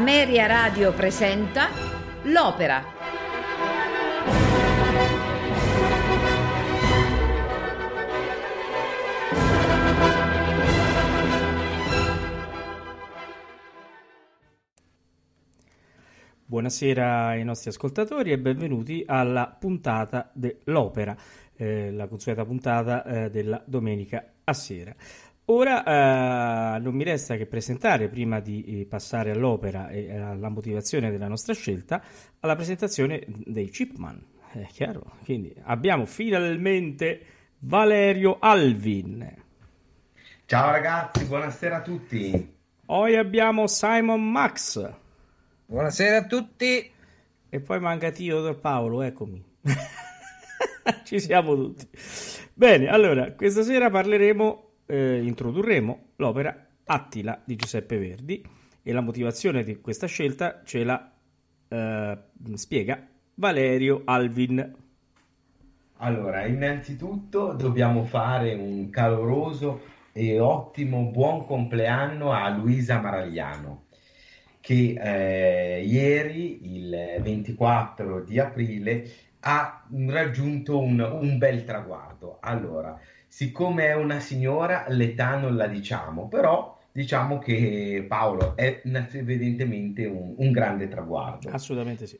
Ameria Radio presenta L'Opera. Buonasera ai nostri ascoltatori e benvenuti alla puntata dell'Opera, eh, la consueta puntata eh, della domenica a sera. Ora eh, non mi resta che presentare, prima di eh, passare all'opera e alla motivazione della nostra scelta, alla presentazione dei Chipman. È chiaro? Quindi abbiamo finalmente Valerio Alvin. Ciao ragazzi, buonasera a tutti. Poi abbiamo Simon Max. Buonasera a tutti. E poi manca Tio Paolo, eccomi. Ci siamo tutti. Bene, allora, questa sera parleremo eh, introdurremo l'opera Attila di Giuseppe Verdi e la motivazione di questa scelta ce la eh, spiega Valerio Alvin. Allora, innanzitutto dobbiamo fare un caloroso e ottimo buon compleanno a Luisa Maragliano che eh, ieri, il 24 di aprile, ha raggiunto un, un bel traguardo. Allora, siccome è una signora, l'età non la diciamo, però diciamo che Paolo è evidentemente un, un grande traguardo. Assolutamente sì.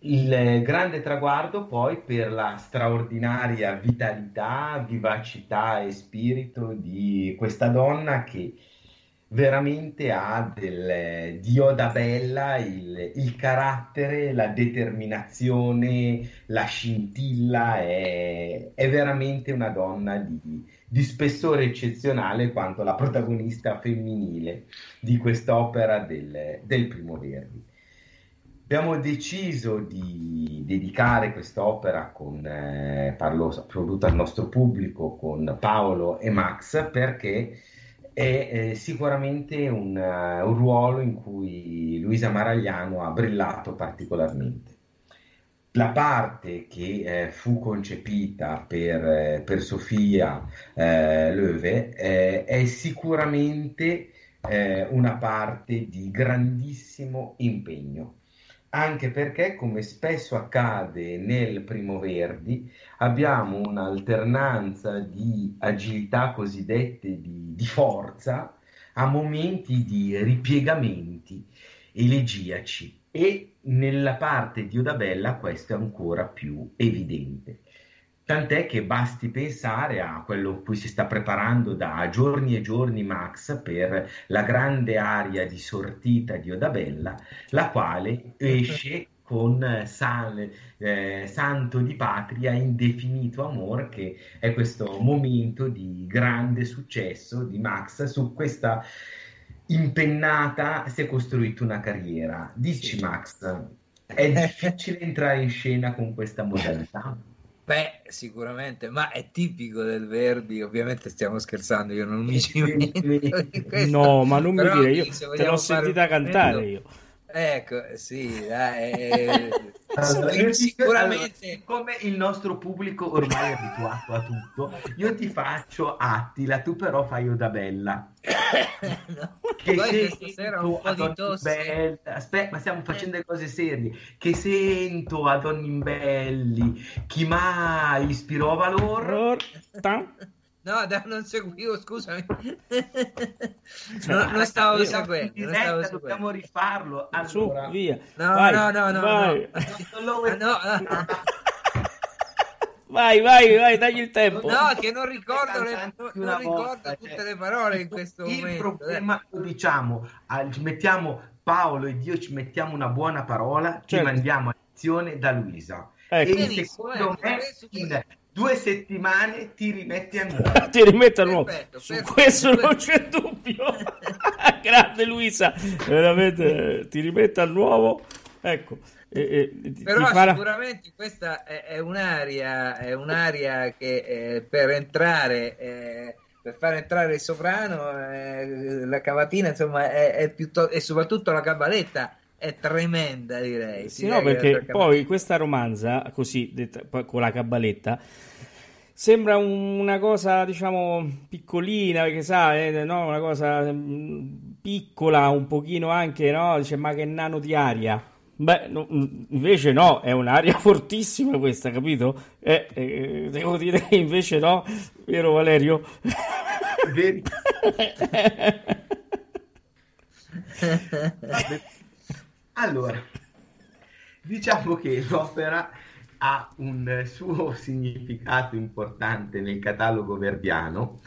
Il grande traguardo poi per la straordinaria vitalità, vivacità e spirito di questa donna che veramente ha del, di Oda Bella il, il, carattere, la determinazione, la scintilla, è, è veramente una donna di, di, spessore eccezionale quanto la protagonista femminile di quest'opera del, del Primo Verdi. Abbiamo deciso di dedicare quest'opera con, eh, parlo soprattutto al nostro pubblico, con Paolo e Max, perché è eh, sicuramente un, uh, un, ruolo in cui Luisa Maragliano ha brillato particolarmente. La parte che eh, fu concepita per, eh, per Sofia eh, Löwe eh, è sicuramente una parte di grandissimo impegno anche perché, come spesso accade nel Primo Verdi, abbiamo un'alternanza di agilità cosiddette di, di forza a momenti di ripiegamenti elegiaci e nella parte di Odabella questo è ancora più evidente. Tant'è che basti pensare a quello cui si sta preparando da giorni e giorni Max per la grande aria di sortita di Odabella, la quale esce con San, eh, Santo di Patria Indefinito Amor, che è questo momento di grande successo di Max su questa impennata si è costruita una carriera. Dici Max, è difficile entrare in scena con questa modalità? Beh, sicuramente, ma è tipico del Verdi, ovviamente stiamo scherzando, io non mi ci metto No, ma non mi dire, io te l'ho sentita cantare io. Ecco, sì, dai, eh, sicuramente come il nostro pubblico ormai è abituato a tutto, io ti faccio Attila, tu però fai Odabella. no, che sento un po' di tosse. Aspetta, ma stiamo facendo le cose serie. Che sento a Donnimbelli, chi mai ispirò valore? No, non seguivo, scusami. non, non stavo io, seguendo. Non stavo seguendo. Dobbiamo rifarlo. Allora. Su, via. No, vai, no, no, no, vai. no. no, no. Vai, vai, vai, dagli il tempo. No, che non ricordo, le, non ricordo tutte le parole in questo il momento. Il problema, lo diciamo, ci mettiamo Paolo e Dio ci mettiamo una buona parola, certo. ci mandiamo a lezione da Luisa. Ecco. E secondo me in due settimane ti rimetti a nuovo. ti rimetti a nuovo. Perfetto, Su perfetto, questo perfetto. non c'è dubbio. Grande Luisa, veramente ti rimette a nuovo. Ecco. E, e, Però farà... sicuramente questa è, è, un'area, è un'area che eh, per entrare, eh, per far entrare il sovrano, eh, la cavatina, insomma, è, è piuttosto, e soprattutto la cabaletta è tremenda, direi. Sì, no, perché poi questa romanza, così detta, con la cabaletta, sembra una cosa, diciamo, piccolina, perché sa, eh, no? una cosa mm, piccola, un pochino anche, no? Dice, ma che nano di aria. Beh, no, invece no, è un'aria fortissima questa, capito? Eh, eh, devo dire che invece no, vero Valerio? Veri. allora, diciamo che l'opera ha un suo significato importante nel catalogo verdiano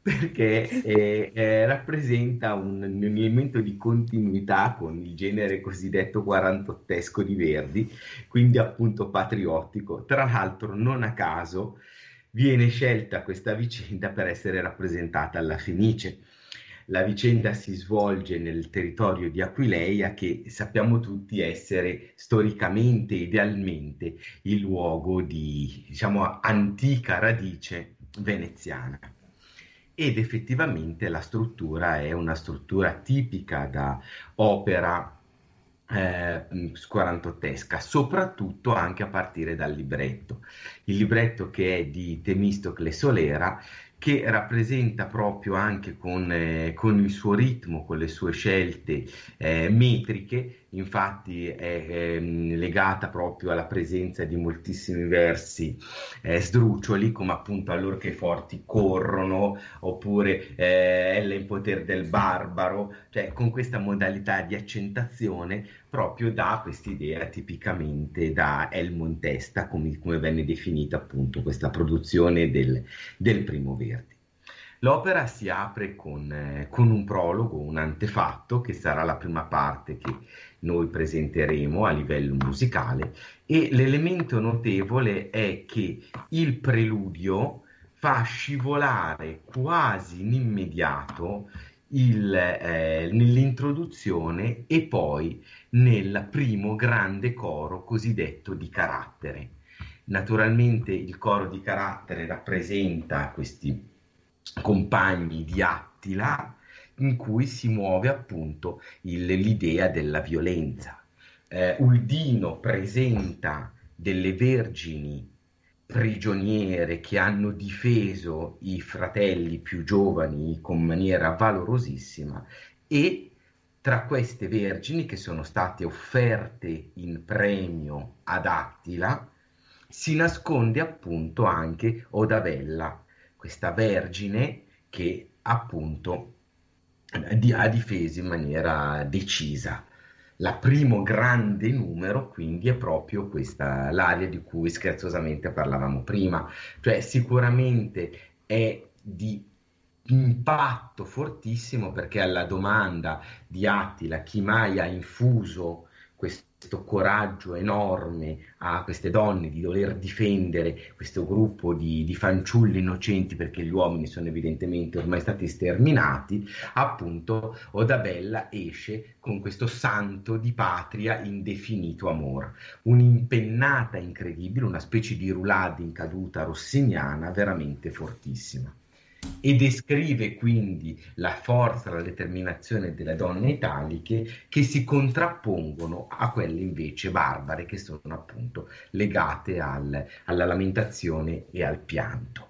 perché eh, eh, rappresenta un, un, elemento di continuità con il genere cosiddetto quarantottesco di Verdi, quindi appunto patriottico. Tra l'altro, non a caso viene scelta questa vicenda per essere rappresentata alla Fenice. La vicenda si svolge nel territorio di Aquileia, che sappiamo tutti essere storicamente, idealmente, il luogo di, diciamo, antica radice veneziana. Ed effettivamente la struttura è una struttura tipica da opera eh, squarantottesca, soprattutto anche a partire dal libretto. Il libretto che è di Temistocle Solera che rappresenta proprio anche con, eh, con, il suo ritmo, con le sue scelte eh, metriche, infatti è, è, legata proprio alla presenza di moltissimi versi eh, sdruccioli, come appunto allorché forti corrono, oppure eh, Ella in potere del barbaro, cioè con questa modalità di accentazione proprio da quest'idea tipicamente da El Montesta, come, come venne definita appunto questa produzione del, del primo Verdi. L'opera si apre con, eh, con, un prologo, un antefatto, che sarà la prima parte che noi presenteremo a livello musicale, e l'elemento notevole è che il preludio fa scivolare quasi in immediato il, eh, nell'introduzione e poi nel primo grande coro cosiddetto di carattere. Naturalmente il coro di carattere rappresenta questi compagni di Attila in cui si muove appunto il, l'idea della violenza. Eh, Uldino presenta delle vergini prigioniere che hanno difeso i fratelli più giovani con maniera valorosissima e tra queste vergini che sono state offerte in premio ad Attila si nasconde appunto anche Odavella, questa vergine che appunto ha difeso in maniera decisa. La primo grande numero quindi è proprio questa, l'area di cui scherzosamente parlavamo prima, cioè sicuramente è di impatto fortissimo perché alla domanda di Attila chi mai ha infuso questo questo coraggio enorme a queste donne di dover difendere questo gruppo di, di, fanciulli innocenti perché gli uomini sono evidentemente ormai stati sterminati, appunto Odabella esce con questo santo di patria indefinito amor, un'impennata incredibile, una specie di roulade in caduta rossiniana veramente fortissima e descrive quindi la forza, la determinazione delle donne italiche che si contrappongono a quelle invece barbare che sono appunto legate al, alla lamentazione e al pianto.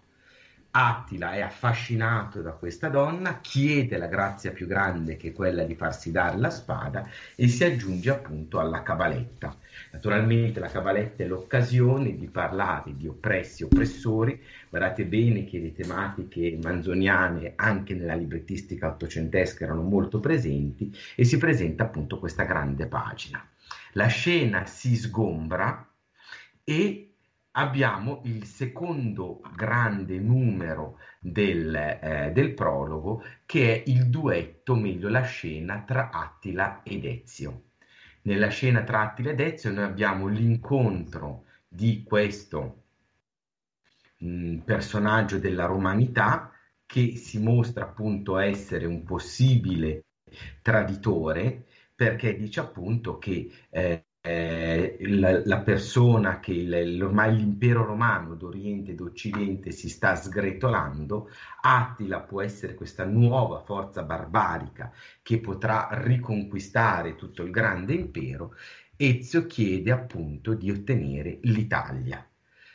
Attila è affascinato da questa donna, chiede la grazia più grande che è quella di farsi dare la spada e si aggiunge appunto alla cabaletta. Naturalmente la cabaletta è l'occasione di parlare di oppressi e oppressori, guardate bene che le tematiche manzoniane anche nella librettistica ottocentesca erano molto presenti e si presenta appunto questa grande pagina. La scena si sgombra e abbiamo il secondo grande numero del, eh, del, prologo che è il duetto, meglio la scena tra Attila ed Ezio. Nella scena tra Attila ed Ezio noi abbiamo l'incontro di questo mm, personaggio della romanità che si mostra appunto essere un possibile traditore perché dice appunto che eh, eh, la, la, persona che il, ormai l'impero romano d'Oriente e d'Occidente si sta sgretolando, Attila può essere questa nuova forza barbarica che potrà riconquistare tutto il grande impero. Ezio chiede appunto di ottenere l'Italia.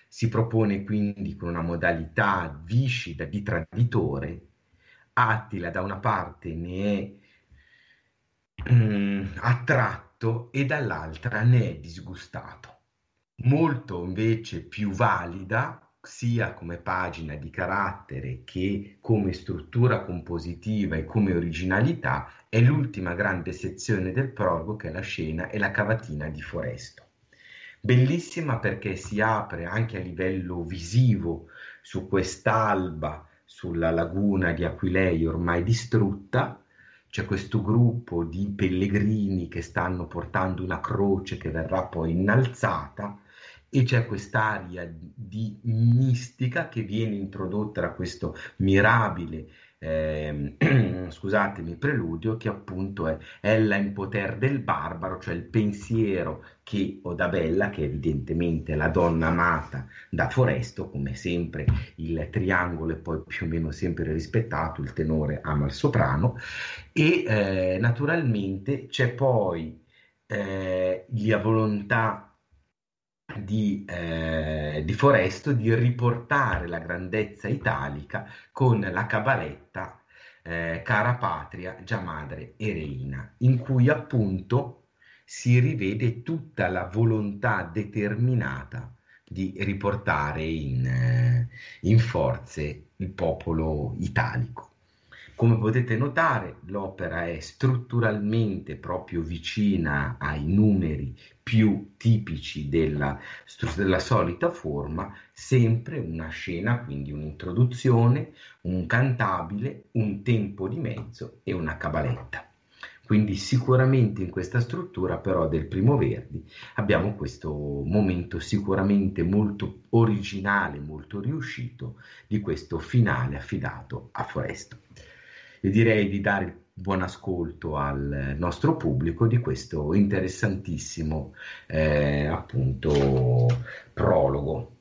si propone quindi con una modalità viscida di traditore. Attila da una parte ne è mm, attratto e dall'altra ne è disgustato. Molto invece più valida sia come pagina di carattere che come struttura compositiva e come originalità, è l'ultima grande sezione del prologo che è la scena e la cavatina di Foresto. Bellissima perché si apre anche a livello visivo su quest'alba, sulla laguna di Aquilei ormai distrutta, c'è questo gruppo di pellegrini che stanno portando una croce che verrà poi innalzata e c'è quest'aria di mistica che viene introdotta da questo mirabile eh, scusatemi, preludio che appunto è Ella in poter del barbaro, cioè il pensiero che Odabella, che evidentemente è la donna amata da Foresto, come sempre il triangolo è poi più o meno sempre rispettato, il tenore ama il soprano, e eh, naturalmente c'è poi eh, la volontà di, eh, di, Foresto di riportare la grandezza italica con la cabaletta eh, Cara Patria, Già Madre e Reina, in cui appunto si rivede tutta la volontà determinata di riportare in, eh, in forze il popolo italico. Come potete notare, l'opera è strutturalmente proprio vicina ai numeri più tipici della, della solita forma, sempre una scena, quindi un'introduzione, un cantabile, un tempo di mezzo e una cabaletta. Quindi sicuramente in questa struttura però del primo Verdi abbiamo questo momento sicuramente molto originale, molto riuscito di questo finale affidato a Foresto. Io direi di dare buon ascolto al nostro pubblico di questo interessantissimo eh, appunto prologo.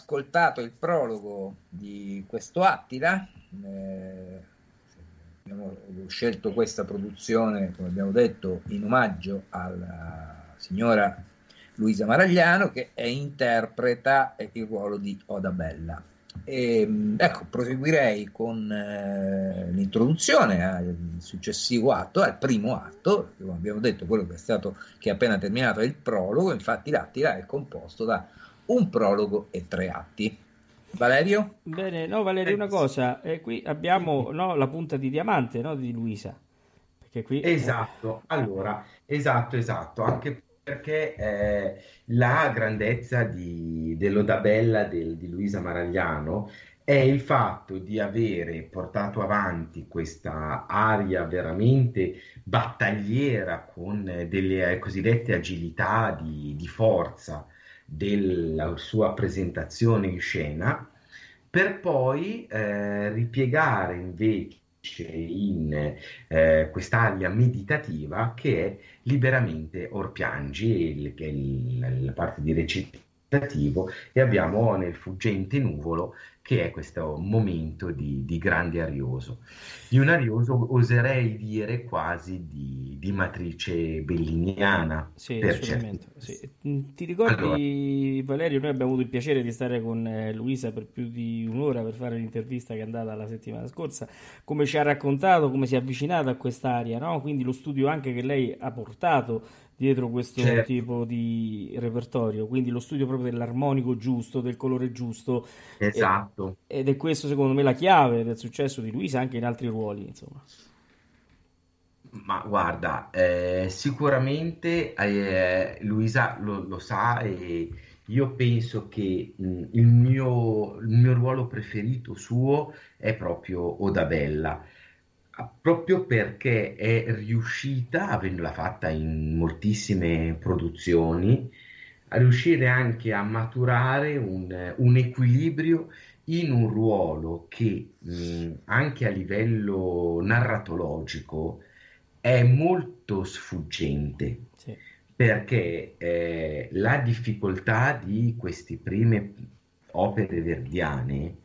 Ascoltato il prologo di questo Attila. Eh, abbiamo scelto questa produzione, come abbiamo detto, in omaggio alla signora Luisa Maragliano che interpreta il ruolo di Oda Bella. E, ecco, proseguirei con eh, l'introduzione al successivo atto, al primo atto, come abbiamo detto, quello che è stato che è appena terminato è il prologo, infatti l'Attila è composto da un prologo e tre atti. Valerio? Bene, no Valerio, una cosa, eh, qui abbiamo no, la punta di diamante no, di Luisa. Perché qui... Esatto, allora, esatto, esatto, anche perché eh, la grandezza di, dell'Odabella del, di Luisa Maragliano è il fatto di avere portato avanti questa aria veramente battagliera con delle cosiddette agilità di, di forza della sua presentazione in scena, per poi eh, ripiegare invece in eh, quest'aria meditativa che è liberamente Orpiangi, che è la parte di recitativo, e abbiamo nel fuggente nuvolo che è questo momento di, di grande arioso. Di un arioso oserei dire quasi di, di matrice belliniana. Sì, assolutamente. Sì. Mm, ti ricordi, allora, Valerio, noi abbiamo avuto il piacere di stare con eh, Luisa per più di un'ora per fare l'intervista che è andata la settimana scorsa, come ci ha raccontato, come si è avvicinata a quest'area, no? quindi lo studio anche che lei ha portato dietro questo certo. tipo di repertorio, quindi lo studio proprio dell'armonico giusto, del colore giusto. Esatto. ed è questo secondo me la chiave del successo di Luisa anche in altri ruoli, insomma. Ma guarda, eh, sicuramente eh, Luisa lo, lo, sa e io penso che mh, il, mio, il mio ruolo preferito suo è proprio Odabella proprio perché è riuscita, avendola fatta in moltissime produzioni, a riuscire anche a maturare un, un equilibrio in un ruolo che mh, anche a livello narratologico è molto sfuggente. Sì. Perché eh, la difficoltà di queste prime opere verdiane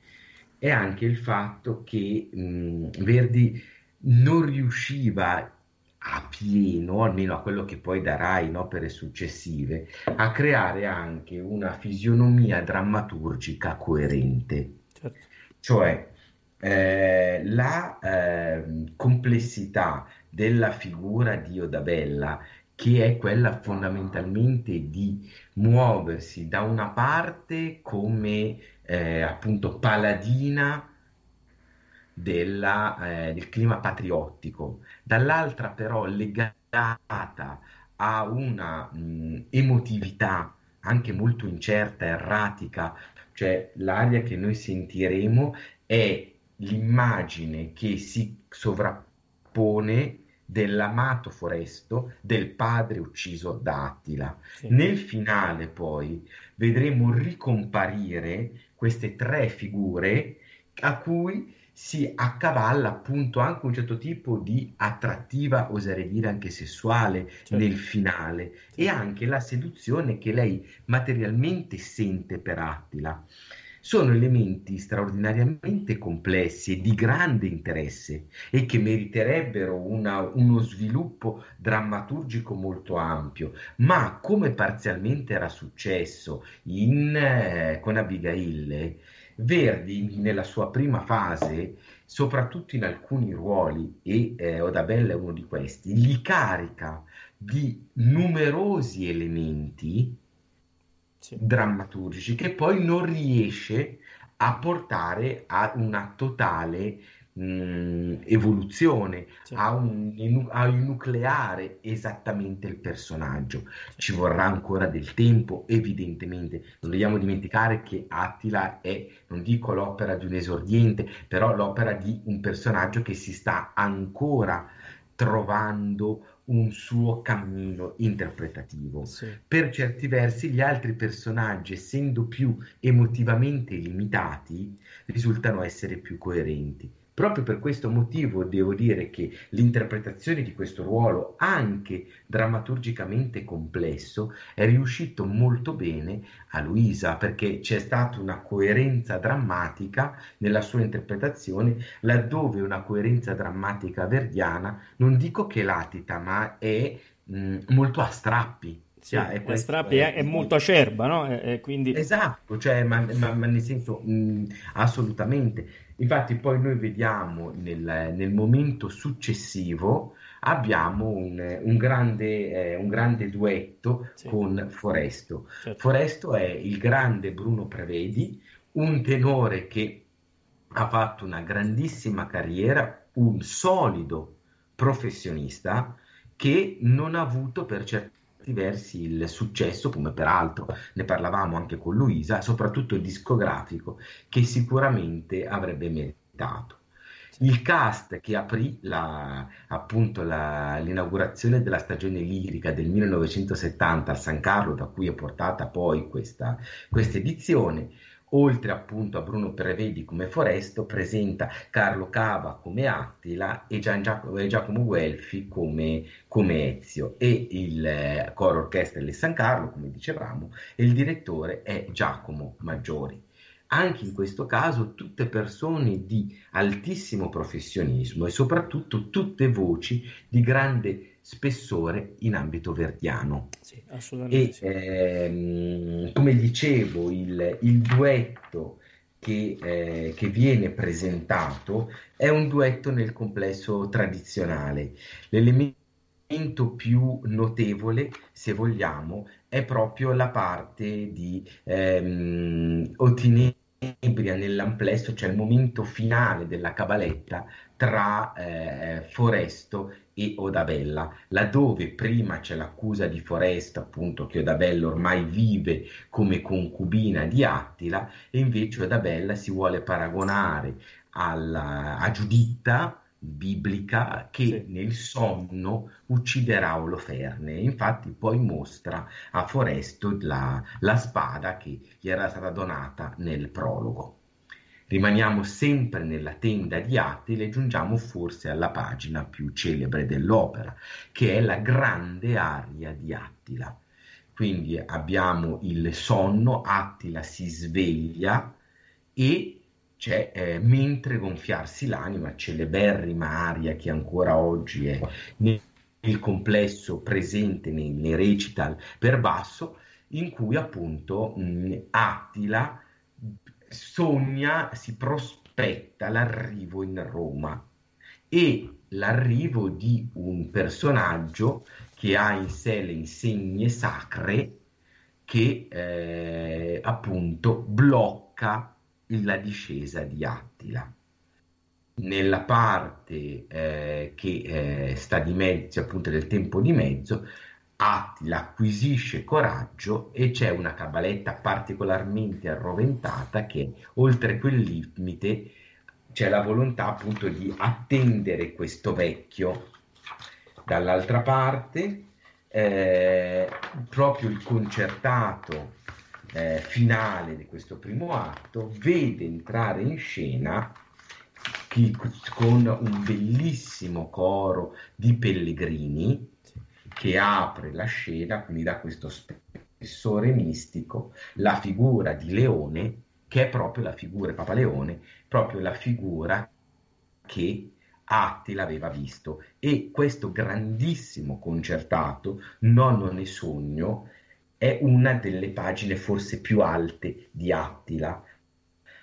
è anche il fatto che mh, Verdi non riusciva a pieno, almeno a quello che poi darà in opere successive, a creare anche una fisionomia drammaturgica coerente. Certo. Cioè, eh, la eh, complessità della figura di Odabella, che è quella fondamentalmente di muoversi da una parte come eh, appunto paladina della, eh, del clima patriottico, dall'altra però legata a una mh, emotività anche molto incerta, erratica, cioè l'aria che noi sentiremo è l'immagine che si sovrappone dell'amato Foresto, del padre ucciso da Attila. Sì. Nel finale poi vedremo ricomparire queste tre figure a cui si accavalla appunto anche un certo tipo di attrattiva, oserei dire anche sessuale certo. nel finale certo. e anche la seduzione che lei materialmente sente per Attila. Sono elementi straordinariamente complessi e di grande interesse e che meriterebbero una, uno sviluppo drammaturgico molto ampio, ma come parzialmente era successo in, eh, con Abigail, Verdi nella sua prima fase, soprattutto in alcuni ruoli, e eh, Odabella è uno di questi, li carica di numerosi elementi sì. drammaturgici che poi non riesce a portare a una totale mh, evoluzione, sì. a, un, a nucleare esattamente il personaggio. Ci vorrà ancora del tempo, evidentemente. Non dobbiamo dimenticare che Attila è, non dico l'opera di un esordiente, però l'opera di un personaggio che si sta ancora trovando un suo cammino interpretativo. Sì. Per certi versi gli altri personaggi, essendo più emotivamente limitati, risultano essere più coerenti Proprio per questo motivo devo dire che l'interpretazione di questo ruolo, anche drammaturgicamente complesso, è riuscito molto bene a Luisa perché c'è stata una coerenza drammatica nella sua interpretazione, laddove una coerenza drammatica verdiana non dico che latita, ma è mh, molto a strappi. Sì, cioè, è, strappi è, è, molto acerba, no? E, quindi... Esatto, cioè, ma, ma, ma nel senso mh, assolutamente. Infatti poi noi vediamo nel, nel momento successivo abbiamo un, un, grande, eh, un grande, duetto sì. con Foresto. Certo. Foresto è il grande Bruno Prevedi, un tenore che ha fatto una grandissima carriera, un solido professionista che non ha avuto per certi versi il successo, come peraltro ne parlavamo anche con Luisa, soprattutto discografico, che sicuramente avrebbe meritato. Il cast che aprì la, appunto la, l'inaugurazione della stagione lirica del 1970 a San Carlo, da cui è portata poi questa, questa edizione, oltre appunto a Bruno Prevedi come Foresto, presenta Carlo Cava come Attila e Giacomo, Giacomo Guelfi come, come, Ezio e il eh, coro orchestra di San Carlo, come dicevamo, e il direttore è Giacomo Maggiori. Anche in questo caso tutte persone di altissimo professionismo e soprattutto tutte voci di grande spessore in ambito verdiano. Sì, assolutamente. E sì. ehm, come dicevo, il, il duetto che, eh, che, viene presentato è un duetto nel complesso tradizionale. L'elemento più notevole, se vogliamo, è proprio la parte di ehm, Otinebria nell'amplesso, cioè il momento finale della cabaletta tra eh, Foresto e Odabella, laddove prima c'è l'accusa di Foresta, appunto, che Odabella ormai vive come concubina di Attila, e invece Odabella si vuole paragonare alla, a Giuditta biblica che sì. nel sonno ucciderà Oloferne. Infatti poi mostra a Foresto la, la spada che gli era stata donata nel prologo. Rimaniamo sempre nella tenda di Attila e giungiamo forse alla pagina più celebre dell'opera, che è la grande aria di Attila. Quindi abbiamo il sonno, Attila si sveglia e c'è eh, mentre gonfiarsi l'anima, celeberrima aria che ancora oggi è nel, nel complesso presente nei, nei recital per basso, in cui appunto mh, Attila sogna, si prospetta l'arrivo in Roma e l'arrivo di un personaggio che ha in sé le insegne sacre che eh, appunto blocca la discesa di Attila. Nella parte eh, che eh, sta di mezzo, appunto del tempo di mezzo, Attila acquisisce coraggio e c'è una cabaletta particolarmente arroventata che oltre quel limite c'è la volontà appunto di attendere questo vecchio. Dall'altra parte eh, proprio il concertato eh, finale di questo primo atto vede entrare in scena con un bellissimo coro di pellegrini che apre la scena, quindi dà questo spessore mistico, la figura di Leone, che è proprio la figura, Papa Leone, proprio la figura che Attila aveva visto. E questo grandissimo concertato, Nonno ne sogno, è una delle pagine forse più alte di Attila,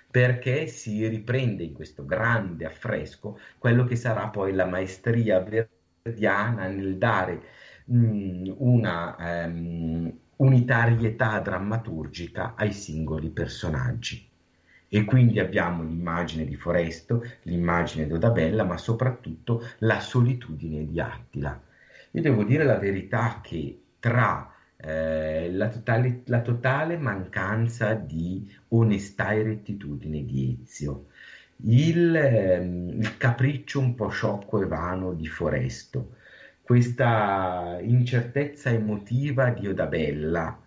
perché si riprende in questo grande affresco quello che sarà poi la maestria verdiana nel dare mh, una um, unitarietà drammaturgica ai singoli personaggi. E quindi abbiamo l'immagine di Foresto, l'immagine di Odabella, ma soprattutto la solitudine di Attila. Io devo dire la verità che tra eh, la, totale, la, totale, mancanza di onestà e rettitudine di Ezio, il, ehm, il capriccio un po' sciocco e vano di questa incertezza emotiva di Odabella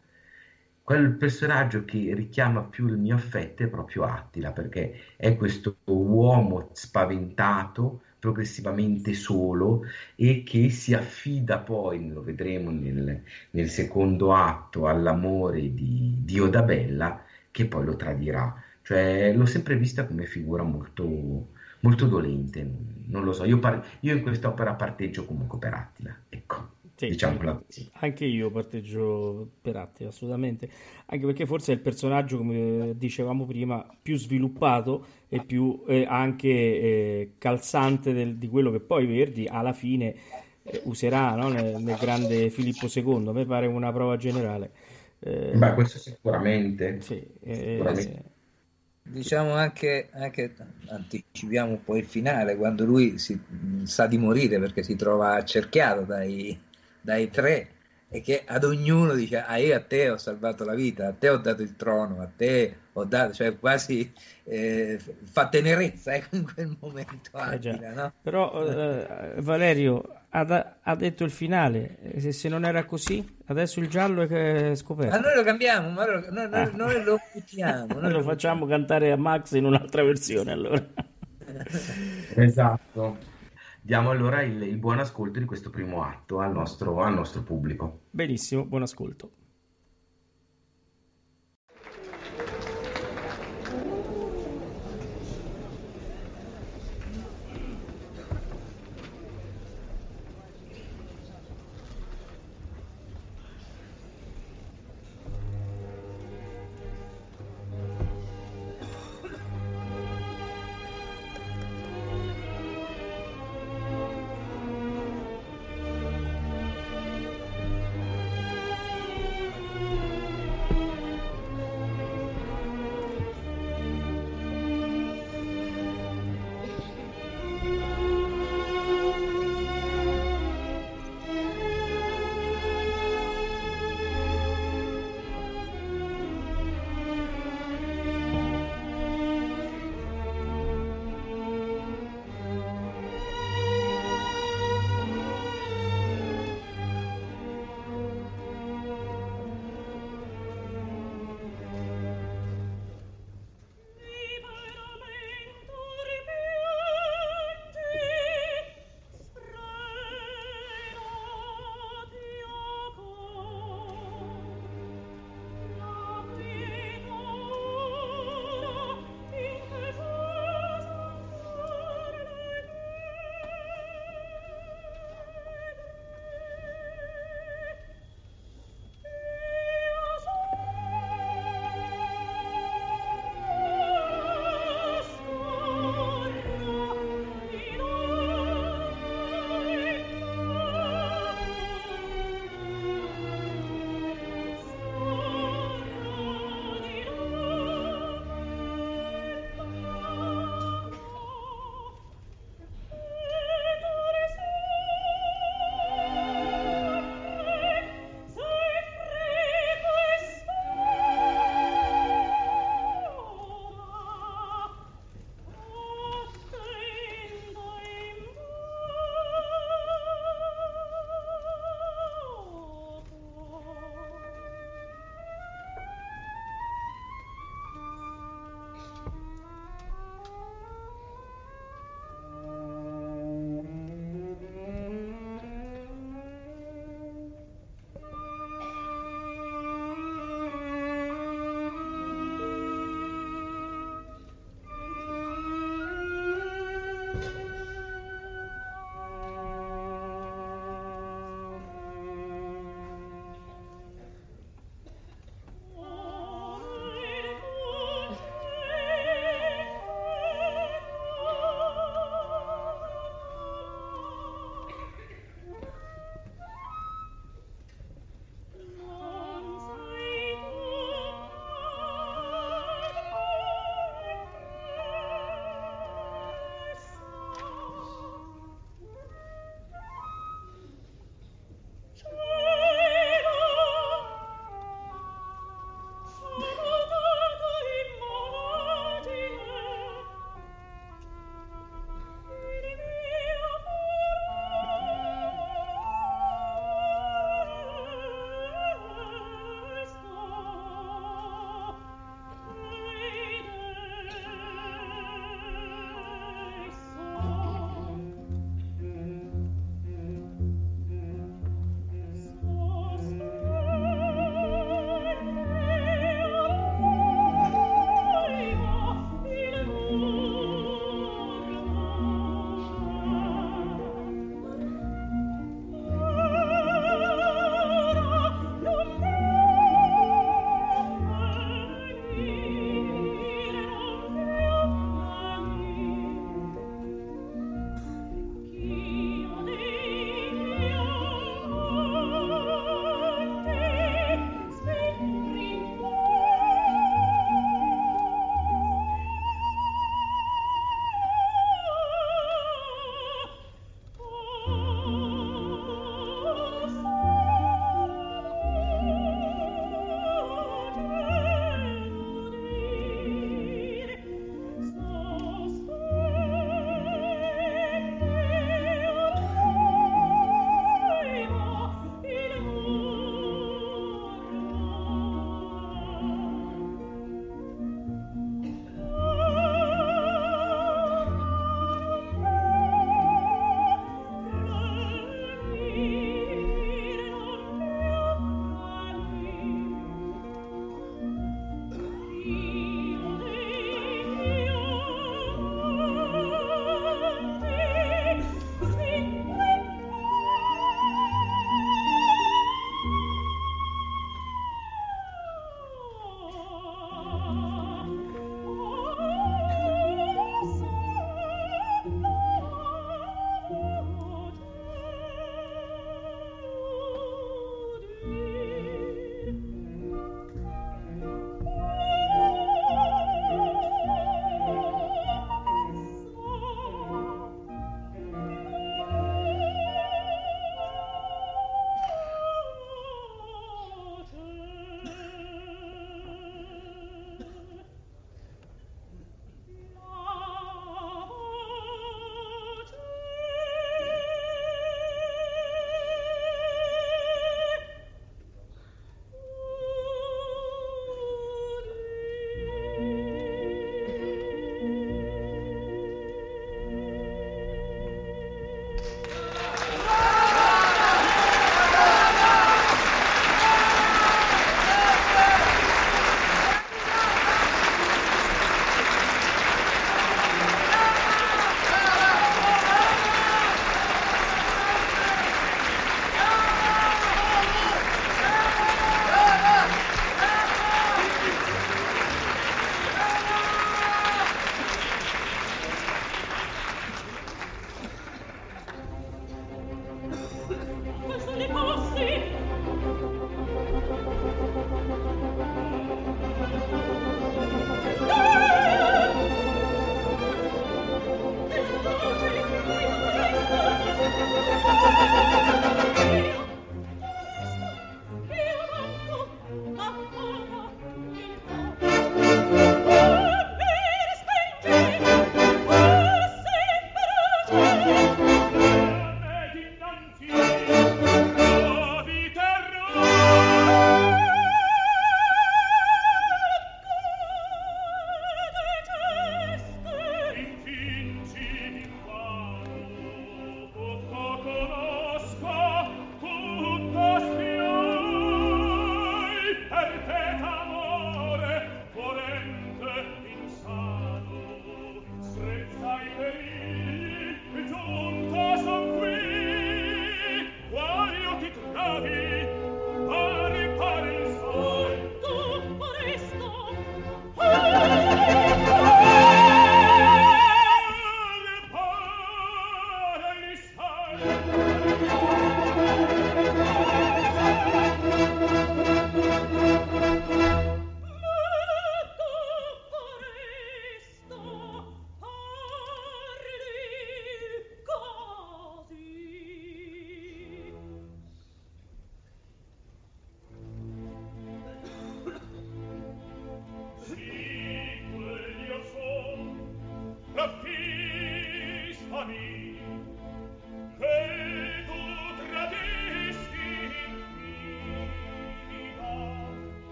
quel personaggio che richiama più il mio affetto è proprio Attila, perché è questo uomo spaventato, progressivamente solo e che si affida poi, lo vedremo nel, nel secondo atto, all'amore di, di Odabella che poi lo tradirà. Cioè, l'ho sempre vista come figura molto, molto dolente, non lo so, io, par- io in quest'opera parteggio comunque per Attila, ecco. Sì, diciamola così. Anche io parteggio per Attila, assolutamente, anche perché forse è il personaggio, come dicevamo prima, più sviluppato e più eh, anche eh, calzante del, di quello che poi Verdi alla fine eh, userà no? nel, nel, grande Filippo II. A me pare una prova generale. Eh, Beh, questo sicuramente. Sì, eh, sicuramente diciamo anche, anche, anticipiamo un po' il finale quando lui si, sa di morire perché si trova accerchiato dai, dai tre e che ad ognuno dice ah io a te ho salvato la vita a te ho dato il trono a te ho dato cioè quasi eh, fa tenerezza ecco, in quel momento Attila, eh no? però eh, Valerio ha, ha, detto il finale. Se, se, non era così adesso il giallo è scoperto. Ma noi lo cambiamo ma lo, noi, ah. noi, lo buttiamo noi lo, lo facciamo cantare a Max in un'altra versione allora. Esatto. Diamo allora il, il, buon ascolto di questo primo atto al nostro, al nostro pubblico. Benissimo buon ascolto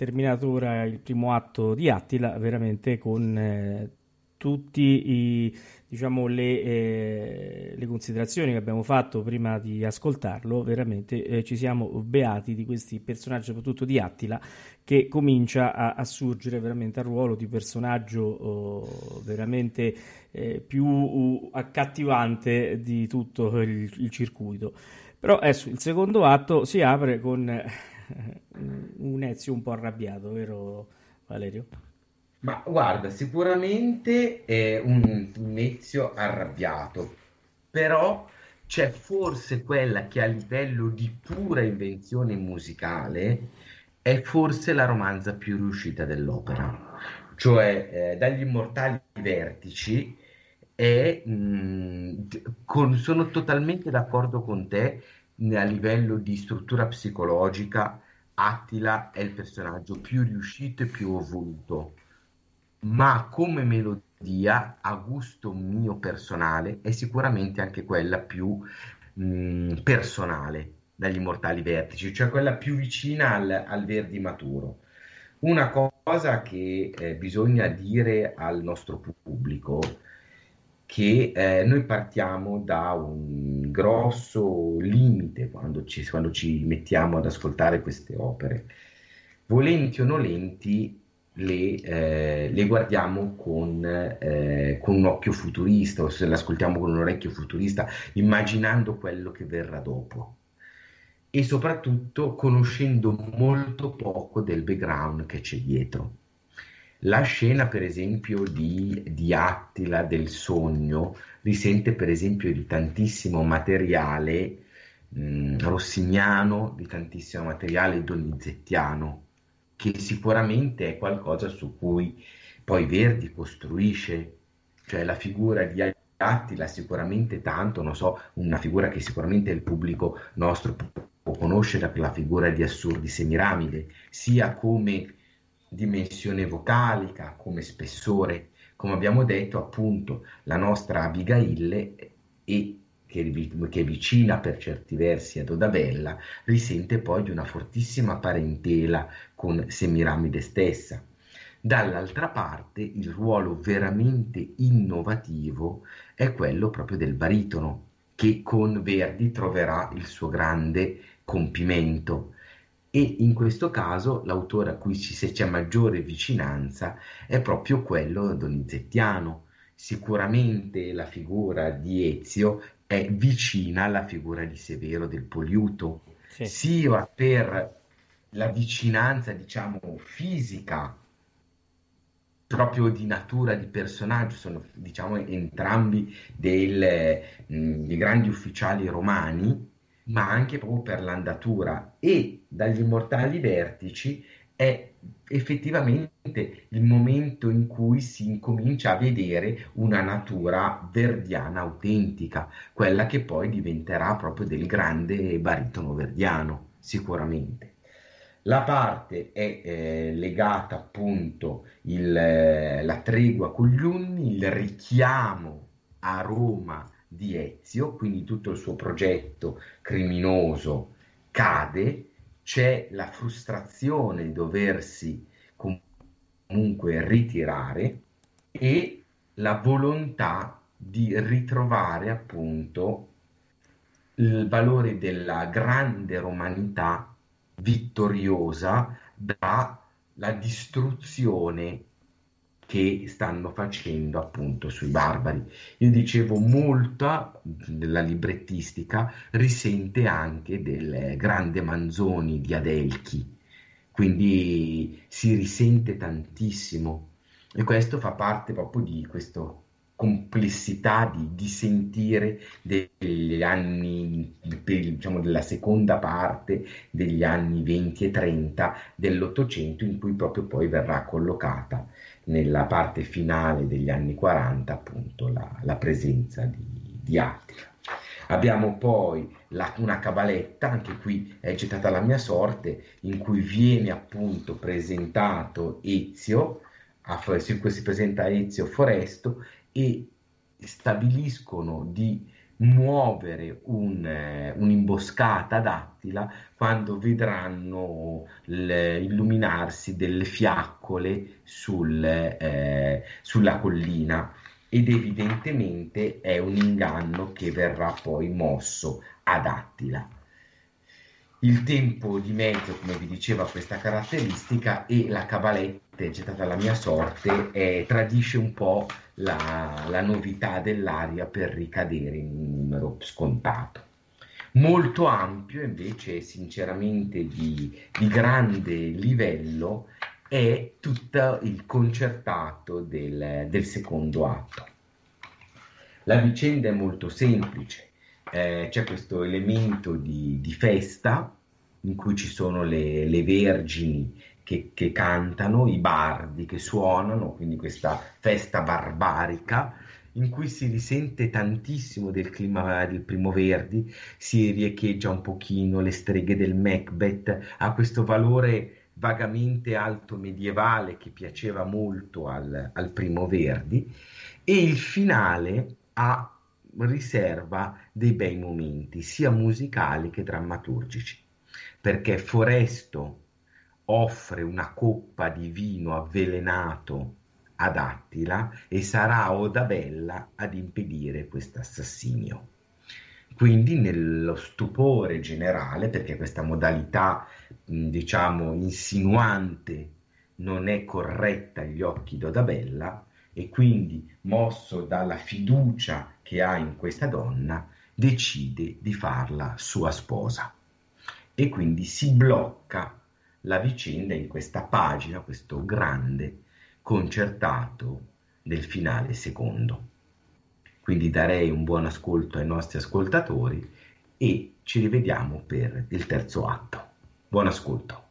terminato ora il primo atto di Attila, veramente con eh, tutti i, diciamo, le, eh, le, considerazioni che abbiamo fatto prima di ascoltarlo, veramente eh, ci siamo beati di questi personaggi, soprattutto di Attila, che comincia a, a surgere veramente al ruolo di personaggio oh, veramente eh, più accattivante di tutto il, il circuito. Però adesso il secondo atto si apre con un Ezio un po' arrabbiato, vero Valerio? Ma guarda, sicuramente è un, un Ezio arrabbiato, però c'è forse quella che a livello di pura invenzione musicale è forse la romanza più riuscita dell'opera. Cioè, eh, dagli immortali vertici è, mh, mm, con, sono totalmente d'accordo con te a livello di struttura psicologica. Attila è il personaggio più riuscito e più voluto ma come melodia, a gusto mio personale, è sicuramente anche quella più mh, mm, personale dagli Immortali Vertici, cioè quella più vicina al, al Verdi maturo. Una cosa che eh, bisogna dire al nostro pubblico che eh, noi partiamo da un grosso limite quando ci, quando ci mettiamo ad ascoltare queste opere. Volenti o nolenti, le, eh, le guardiamo con, eh, con, un occhio futurista o se le ascoltiamo con un orecchio futurista, immaginando quello che verrà dopo e soprattutto conoscendo molto poco del background che c'è dietro. La scena, per esempio, di, di Attila del sogno risente, per esempio, di tantissimo materiale mh, rossignano, di tantissimo materiale donizettiano che sicuramente è qualcosa su cui poi Verdi costruisce, cioè la figura di Attila sicuramente tanto, non so, una figura che sicuramente il pubblico nostro può conoscere la figura di Assurdi Semiramide, sia come dimensione vocalica, come spessore, come abbiamo detto appunto la nostra Abigail e che, che, è vicina per certi versi ad Odabella, risente poi di una fortissima parentela con Semiramide stessa. Dall'altra parte il ruolo veramente innovativo è quello proprio del baritono, che con Verdi troverà il suo grande compimento. E in questo caso l'autore a cui ci c'è maggiore vicinanza è proprio quello donizettiano. Sicuramente la figura di Ezio è vicina alla figura di Severo del Poliuto, sì. sia per la vicinanza, diciamo, fisica, proprio di natura di personaggio, sono diciamo entrambi mh, dei grandi ufficiali romani, ma anche proprio per l'andatura e dagli immortali vertici è effettivamente il momento in cui si incomincia a vedere una natura verdiana autentica, quella che poi diventerà proprio del grande baritono verdiano, sicuramente. La parte è eh, legata appunto il, eh, tregua con gli Unni, il richiamo a Roma di Ezio, quindi tutto il suo progetto criminoso cade c'è la frustrazione di doversi comunque ritirare e la volontà di ritrovare appunto il valore della grande romanità vittoriosa dalla distruzione che stanno facendo appunto sui barbari. Io dicevo, molta della librettistica risente anche del grande Manzoni di Adelchi, quindi si risente tantissimo e questo fa parte proprio di questa complessità di, di, sentire degli anni, diciamo della seconda parte degli anni 20 e 30 dell'Ottocento in cui proprio poi verrà collocata nella parte finale degli anni 40 appunto la, la presenza di, di Attila. Abbiamo poi la, una cabaletta, anche qui è gettata la mia sorte, in cui viene appunto presentato Ezio, a, si presenta Ezio Foresto e stabiliscono di muovere un, eh, un'imboscata ad Attila quando vedranno illuminarsi delle fiaccole sul, eh, sulla collina ed evidentemente è un inganno che verrà poi mosso ad Attila. Il tempo di mezzo, come vi diceva, questa caratteristica e la cavaletta è gettata alla mia sorte eh, tradisce un po' la, la novità dell'aria per ricadere in un numero scontato. Molto ampio invece, sinceramente di, di grande livello, è tutto il concertato del, del secondo atto. La vicenda è molto semplice, eh, c'è questo elemento di, di, festa in cui ci sono le, le vergini che, che, cantano, i bardi che suonano, quindi questa festa barbarica in cui si risente tantissimo del clima del Primo Verdi, si riecheggia un pochino le streghe del Macbeth, ha questo valore vagamente alto medievale che piaceva molto al, al Primo Verdi e il finale ha riserva dei bei momenti, sia musicali che drammaturgici, perché Foresto offre una coppa di vino avvelenato ad Attila e sarà Odabella ad impedire questo assassinio. Quindi nello stupore generale, perché questa modalità, diciamo, insinuante non è corretta agli occhi di Odabella, e quindi, mosso dalla fiducia che ha in questa donna, decide di farla sua sposa. E quindi si blocca la vicenda in questa pagina, questo grande concertato del finale secondo. Quindi darei un buon ascolto ai nostri ascoltatori e ci rivediamo per il terzo atto. Buon ascolto.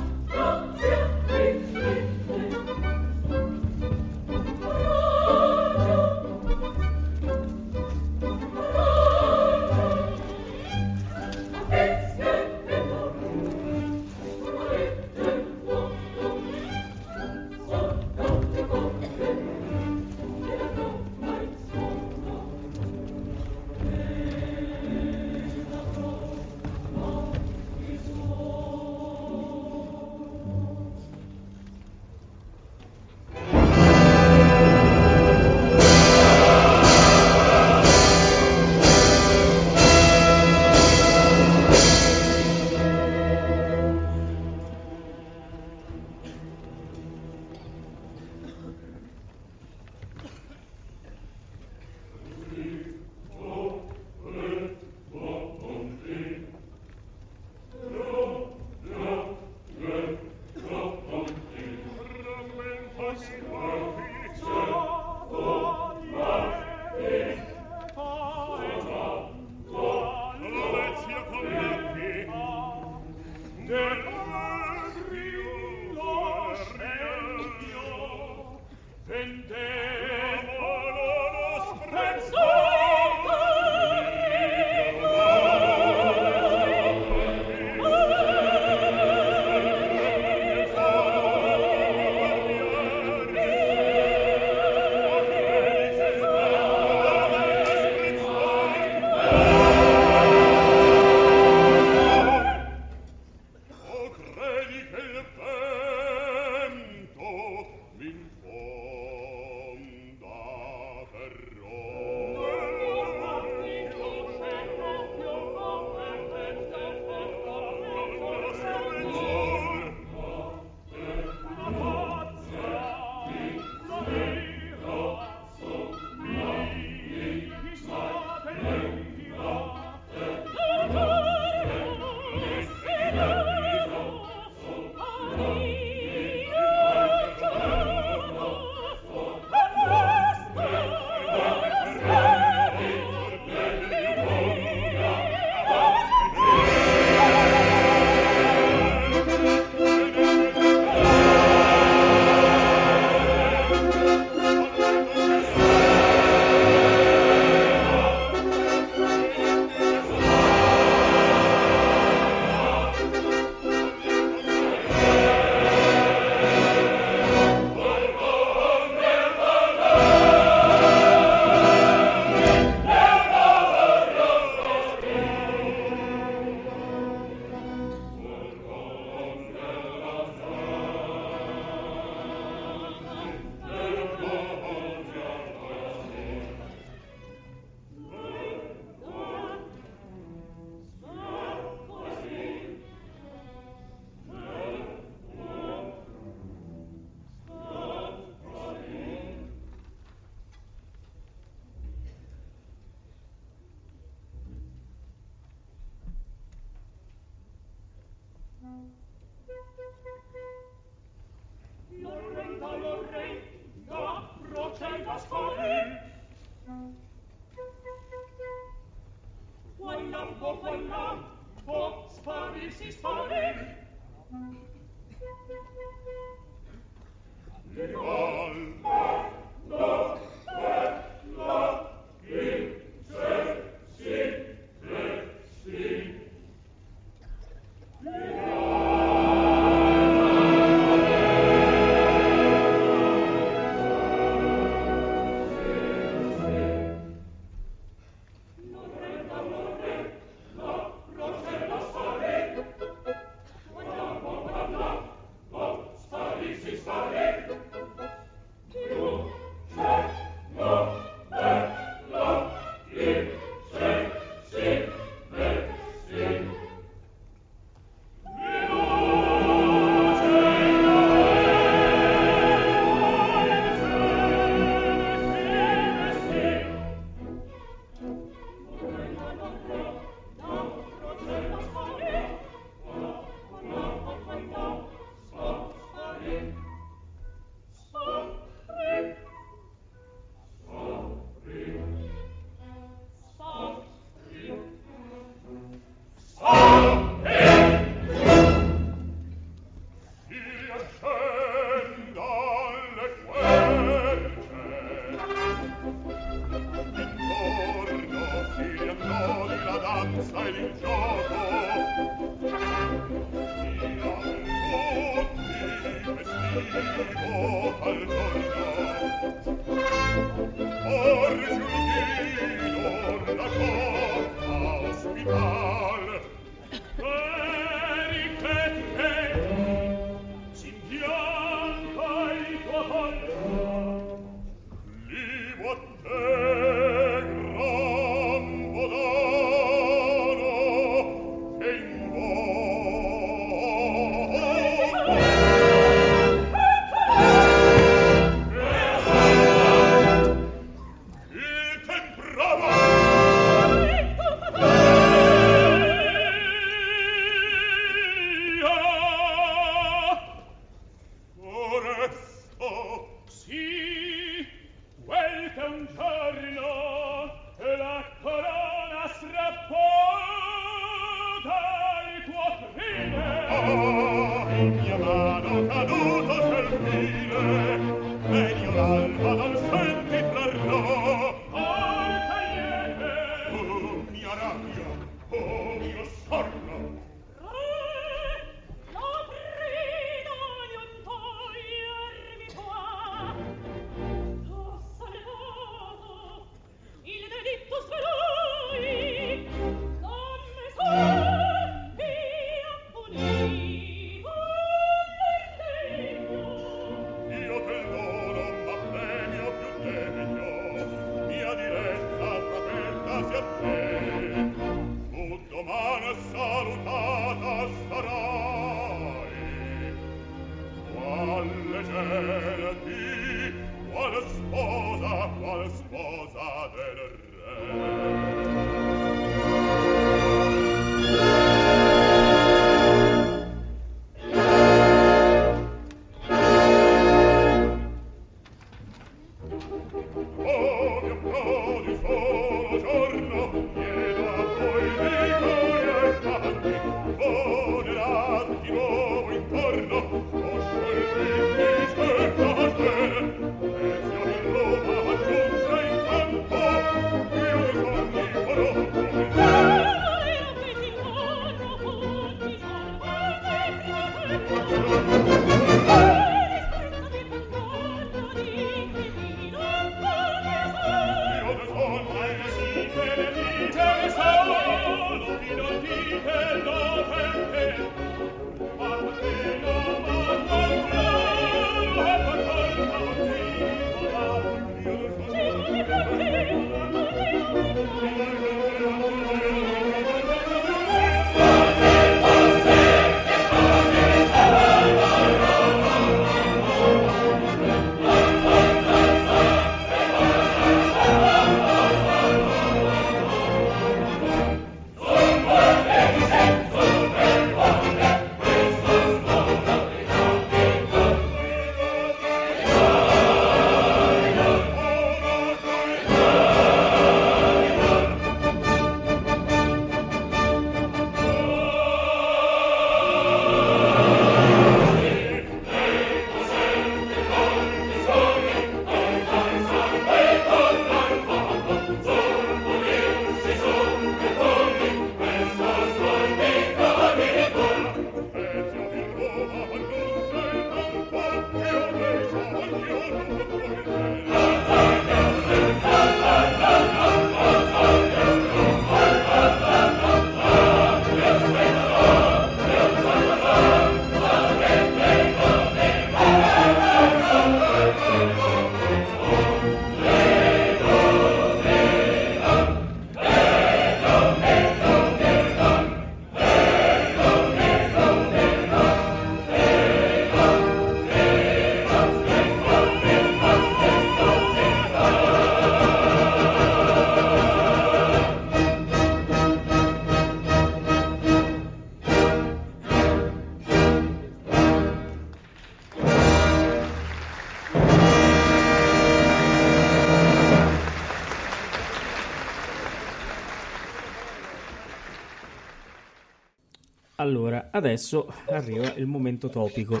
Adesso arriva il momento topico.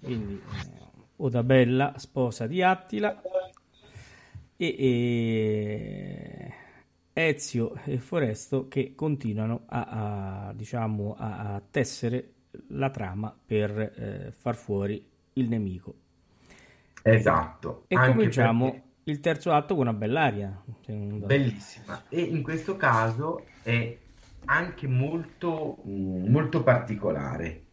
Quindi, eh, Odabella, sposa di Attila, e, e Ezio e Foresto che continuano a, a, diciamo, a, a tessere la trama per eh, far fuori il nemico. Esatto. E cominciamo perché... il terzo atto con una bell'aria. Bellissima. E in questo caso è anche molto, molto particolare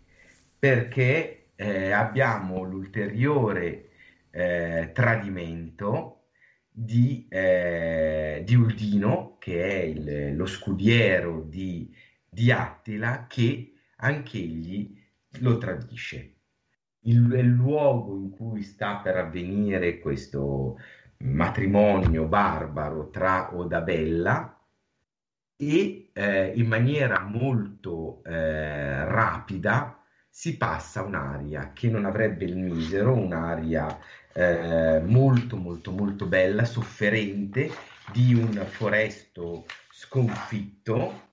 perché eh, abbiamo l'ulteriore eh, tradimento di, eh, di, Uldino, che è il, lo scudiero di, di Attila, che anch'egli lo tradisce. Il, il luogo in cui sta per avvenire questo matrimonio barbaro tra Odabella e eh, in maniera molto eh, rapida si passa un'aria che non avrebbe il misero, un'aria eh, molto molto molto bella, sofferente, di un foresto sconfitto,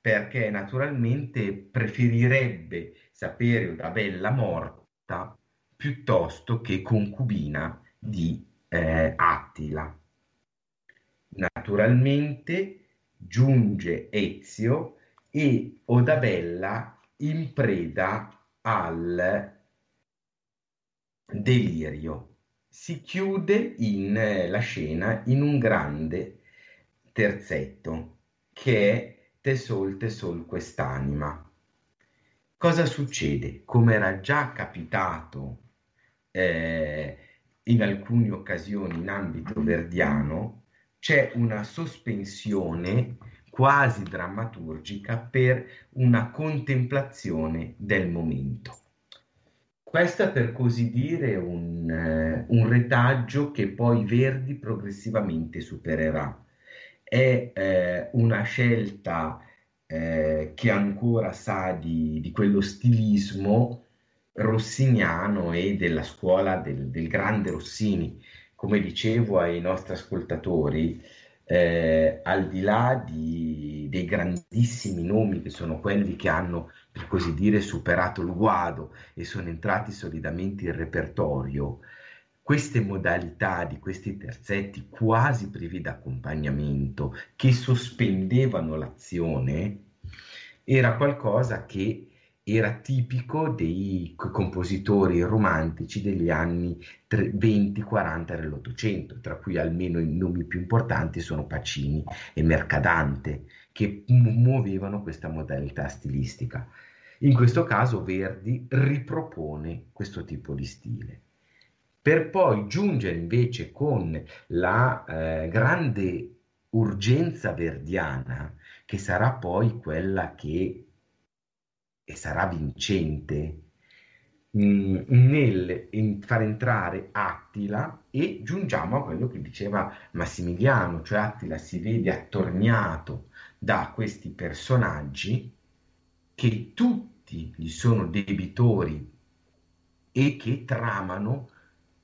perché naturalmente preferirebbe sapere una bella morta piuttosto che concubina di eh, Attila. Naturalmente giunge Ezio e Odabella in preda al delirio. Si chiude in, eh, la scena in un grande terzetto che è Tesol Tesol quest'anima. Cosa succede? Come era già capitato eh, in alcune occasioni in ambito verdiano, c'è una sospensione quasi drammaturgica per una contemplazione del momento. Questo è per così dire un, eh, un retaggio che poi Verdi progressivamente supererà. È eh, una scelta eh, che ancora sa di, di, quello stilismo rossiniano e della scuola del, del grande Rossini, come dicevo ai nostri ascoltatori, eh, al di là di, dei grandissimi nomi che sono quelli che hanno, per così dire, superato il guado e sono entrati solidamente in repertorio, queste modalità di questi terzetti quasi privi d'accompagnamento, che sospendevano l'azione, era qualcosa che era tipico dei compositori romantici degli anni 20-40 dell'Ottocento, tra cui almeno i nomi più importanti sono Pacini e Mercadante, che muovevano questa modalità stilistica. In questo caso Verdi ripropone questo tipo di stile, per poi giungere invece con la eh, grande urgenza verdiana, che sarà poi quella che e sarà vincente mm, nel far entrare Attila e giungiamo a quello che diceva Massimiliano, cioè Attila si vede attorniato da questi personaggi che tutti gli sono debitori e che tramano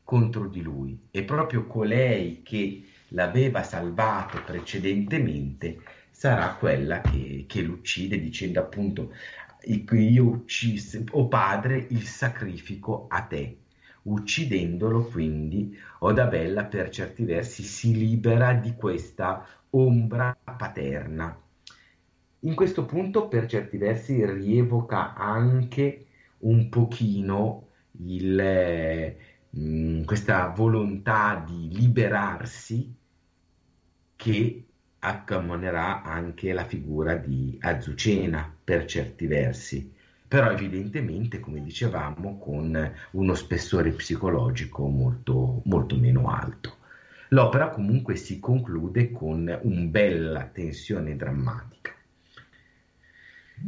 contro di lui. E proprio colei che l'aveva salvato precedentemente sarà quella che, che l'uccide dicendo appunto io uccisi, o padre, il sacrifico a te. Uccidendolo quindi, Odabella per certi versi si libera di questa ombra paterna. In questo punto, per certi versi, rievoca anche un pochino il, mh, mm, questa volontà di liberarsi che accamonerà anche la figura di Azucena per certi versi, però evidentemente, come dicevamo, con uno spessore psicologico molto, molto meno alto. L'opera comunque si conclude con una bella tensione drammatica.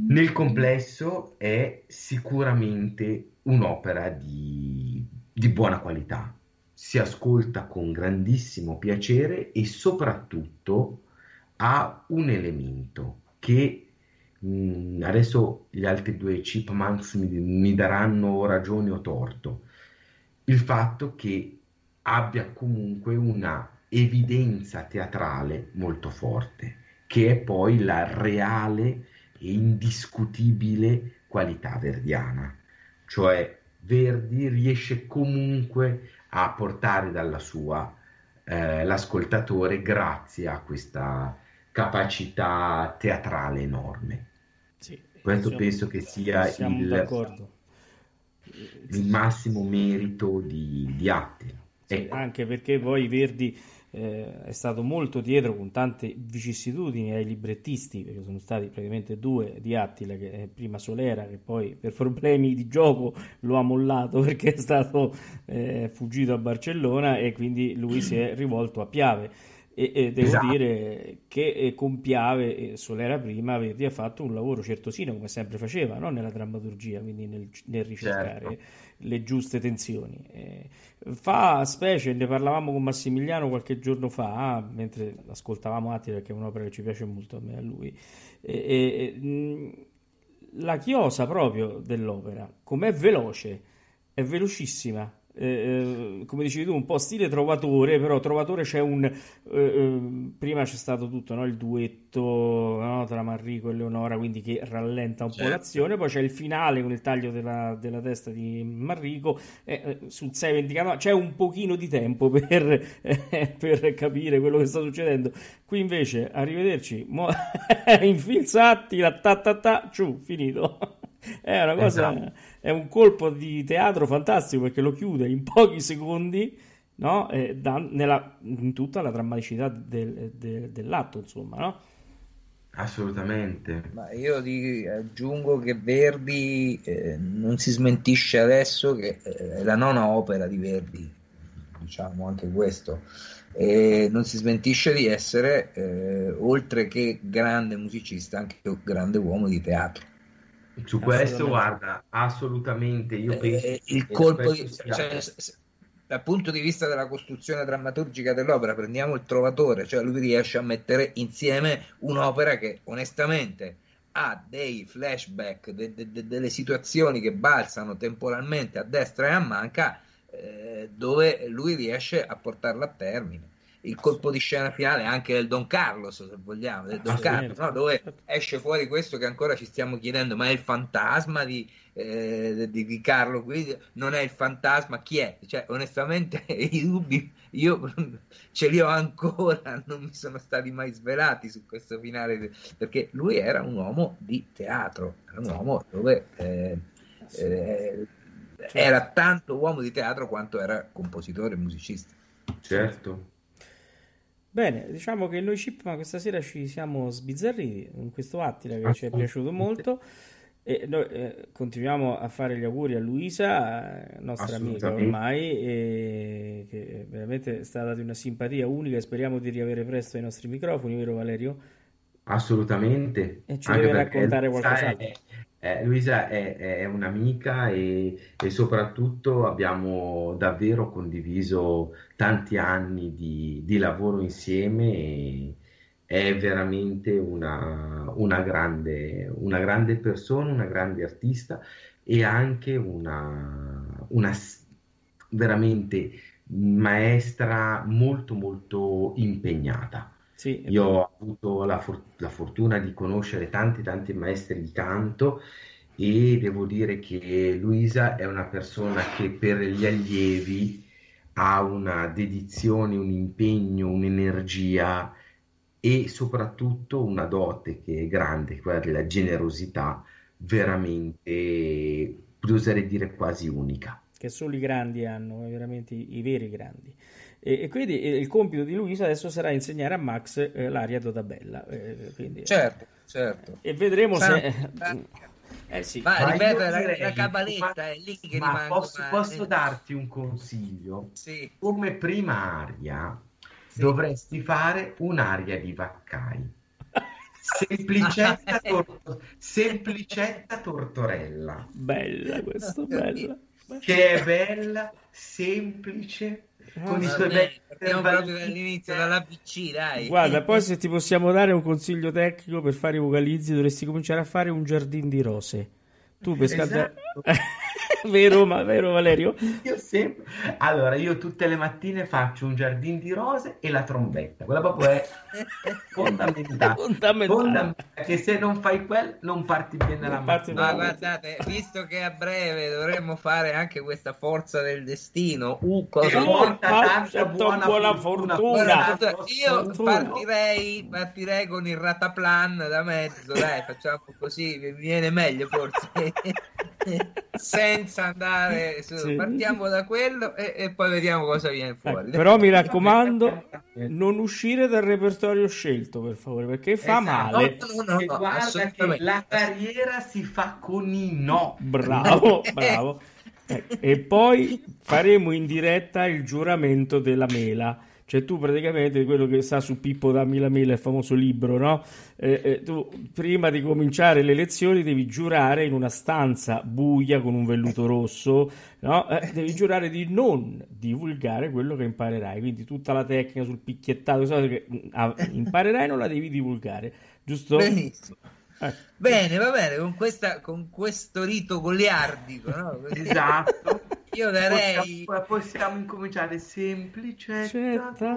Nel complesso è sicuramente un'opera di, di buona qualità, si ascolta con grandissimo piacere e soprattutto ha un elemento che mm, adesso gli altri due chipmunks mi, mi daranno ragione o torto, il fatto che abbia comunque una evidenza teatrale molto forte, che è poi la reale e indiscutibile qualità verdiana, cioè Verdi riesce comunque a portare dalla sua eh, l'ascoltatore grazie a questa capacità teatrale enorme. Questo siamo- penso che sia il, il massimo merito di, di Attila. Sì, Ecco, anche perché poi Verdi eh, è stato molto dietro con tante vicissitudini ai librettisti, perché sono stati praticamente due di Attila, che è prima Solera, che poi per problemi di gioco lo ha mollato perché è stato eh, fuggito a Barcellona e quindi lui si è rivolto a Piave. E, e devo Esatto. dire che eh, con Piave e Solera prima Verdi ha fatto un lavoro certosino come sempre faceva, no? nella drammaturgia, quindi nel, nel ricercare Certo. le giuste tensioni. Eh, fa specie, ne parlavamo con Massimiliano qualche giorno fa, mentre ascoltavamo Attila, perché è un'opera che ci piace molto a me e a lui. E- e- la chiosa proprio dell'opera, com'è veloce, è velocissima. Eh, eh, come dicevi tu, un po' stile Trovatore, però Trovatore c'è un. eh, eh, prima c'è stato tutto no? il duetto no? tra Manrico e Leonora, quindi che rallenta un po' Certo. l'azione. Poi c'è il finale con il taglio della, della testa di Manrico. eh, eh, sul 6.29 c'è un pochino di tempo per, per capire quello che sta succedendo. Qui invece, arrivederci, mo- infilzati, la ta ta ta, ciù, finito. È una cosa, Esatto. È un colpo di teatro fantastico perché lo chiude in pochi secondi, no? E dà- nella- in tutta la drammaticità del- del- dell'atto, insomma, no? assolutamente. Ma io di- aggiungo che Verdi eh, non si smentisce adesso che eh, è la nona opera di Verdi, diciamo anche questo, e non si smentisce di essere, eh, oltre che grande musicista, anche grande uomo di teatro. Su questo, guarda, assolutamente io penso Eh, il colpo di, cioè, dal punto di vista della costruzione drammaturgica dell'opera, prendiamo il Trovatore, cioè lui riesce a mettere insieme un'opera che onestamente ha dei flashback, de- de- de- delle situazioni che balzano temporalmente a destra e a manca, eh, dove lui riesce a portarla a termine. Il colpo di scena finale anche del Don Carlos, se vogliamo, del Don. Carlos, no? dove esce fuori questo che ancora ci stiamo chiedendo, ma è il fantasma di, eh, di, di Carlo Guidi? Non è il fantasma? Chi è? Cioè, onestamente, i dubbi io ce li ho ancora, non mi sono stati mai svelati su questo finale, perché lui era un uomo di teatro, era un uomo dove eh, eh, era tanto uomo di teatro quanto era compositore e musicista. Certo. Bene, diciamo che noi Chipman questa sera ci siamo sbizzarriti con questo Attila che ci è piaciuto molto e noi eh, continuiamo a fare gli auguri a Luisa, nostra amica ormai, e che veramente è stata di una simpatia unica e speriamo di riavere presto i nostri microfoni, vero Valerio? Assolutamente. E ci Anche deve raccontare qualcos'altro. è- eh, Luisa è, è un'amica e, e soprattutto abbiamo davvero condiviso tanti anni di, di lavoro insieme è veramente una, una grande, una grande persona, una grande artista e anche una, una veramente maestra molto molto impegnata. Sì, Io ho avuto la, for- la fortuna di conoscere tanti tanti maestri di canto e devo dire che Luisa è una persona che per gli allievi ha una dedizione, un impegno, un'energia e soprattutto una dote che è grande, quella della generosità, veramente, oserei dire quasi unica. che solo i grandi hanno, veramente i veri grandi. E, e quindi eh, il compito di Luisa adesso sarà insegnare a Max eh, l'aria Dodabella. eh, quindi- Certo, certo. E vedremo se... Santa- Eh sì, Ma Ma ripeto, la, direi- la cabaletta ma- è lì che Ma rimango. posso, ma- posso eh, darti un consiglio? Sì, Come prima aria Sì. dovresti fare un'aria di Vaccai. Semplicetta, tor- semplicetta tortorella, bella questa, bella. che è bella, semplice, con i suoi bei partiamo proprio intervallini. dall'inizio, dall'ABC, dai. Guarda, poi se ti possiamo dare un consiglio tecnico per fare i vocalizzi, dovresti cominciare a fare un giardino di rose. Tu per scaldare... Esatto. vero, ma, vero Valerio? Io sempre... Allora, io tutte le mattine faccio un giardino di rose e la trombetta. Quella proprio è fondamentale. Fondamentale. Fondamentale, Che se non fai quel, non parti bene la Non mattina. Ma guardate, visto che a breve dovremmo fare anche questa forza del destino, uh, cosa Oh, porta ma tanta buona, buona fortuna. fortuna. Guarda, io fortuna. partirei, partirei con il rataplan da mezzo, dai, facciamo così, mi viene meglio forse, senza andare su. Sì. Partiamo da quello e, e poi vediamo cosa viene Eh, fuori. però mi raccomando, non uscire dal repertorio scelto, per favore, perché fa Esatto. male. No, no, no, no, guarda che la carriera si fa con i no. Bravo, bravo. Eh, E poi faremo in diretta il giuramento della mela. Cioè tu praticamente quello che sta su Pippo Dammi la mela, il famoso libro, no? Eh, eh, tu prima di cominciare le lezioni devi giurare in una stanza buia con un velluto rosso, no? Eh, devi giurare di non divulgare quello che imparerai. Quindi tutta la tecnica sul picchiettato, che mm, imparerai non la devi divulgare, giusto? Benissimo. Eh. Bene, va bene, con, questa, con questo rito goliardico, no? Così- Esatto. Io darei, Possiamo, possiamo incominciare semplice. Cetta,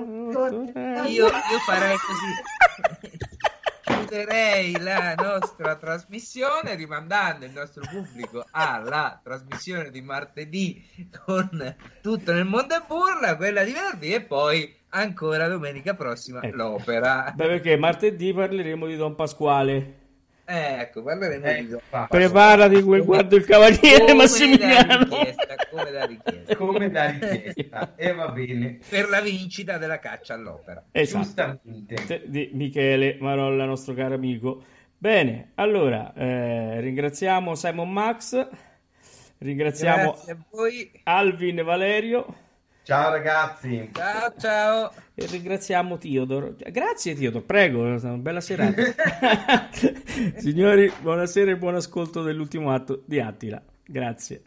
io, io farei così. Chiuderei la nostra trasmissione rimandando il nostro pubblico alla trasmissione di martedì con tutto nel mondo e burla, quella di venerdì e poi ancora domenica prossima Ecco. l'opera. Beh, perché martedì parleremo di Don Pasquale. Eh, ecco, parleremo Eh, di fa- Preparati quel guardo il cavaliere come da Massimiliano. richiesta, come da richiesta. come da richiesta. E va bene. per la vincita della caccia all'opera. Esatto. Giustamente. Di Michele Marolla, nostro caro amico. Bene, allora eh, ringraziamo Simon Max, ringraziamo Grazie a voi. Alvin Valerio Ciao ragazzi. Ciao ciao. e ringraziamo Teodoro. Grazie Teodoro, prego, è stata una bella serata. Signori, buonasera e buon ascolto dell'ultimo atto di Attila. Grazie.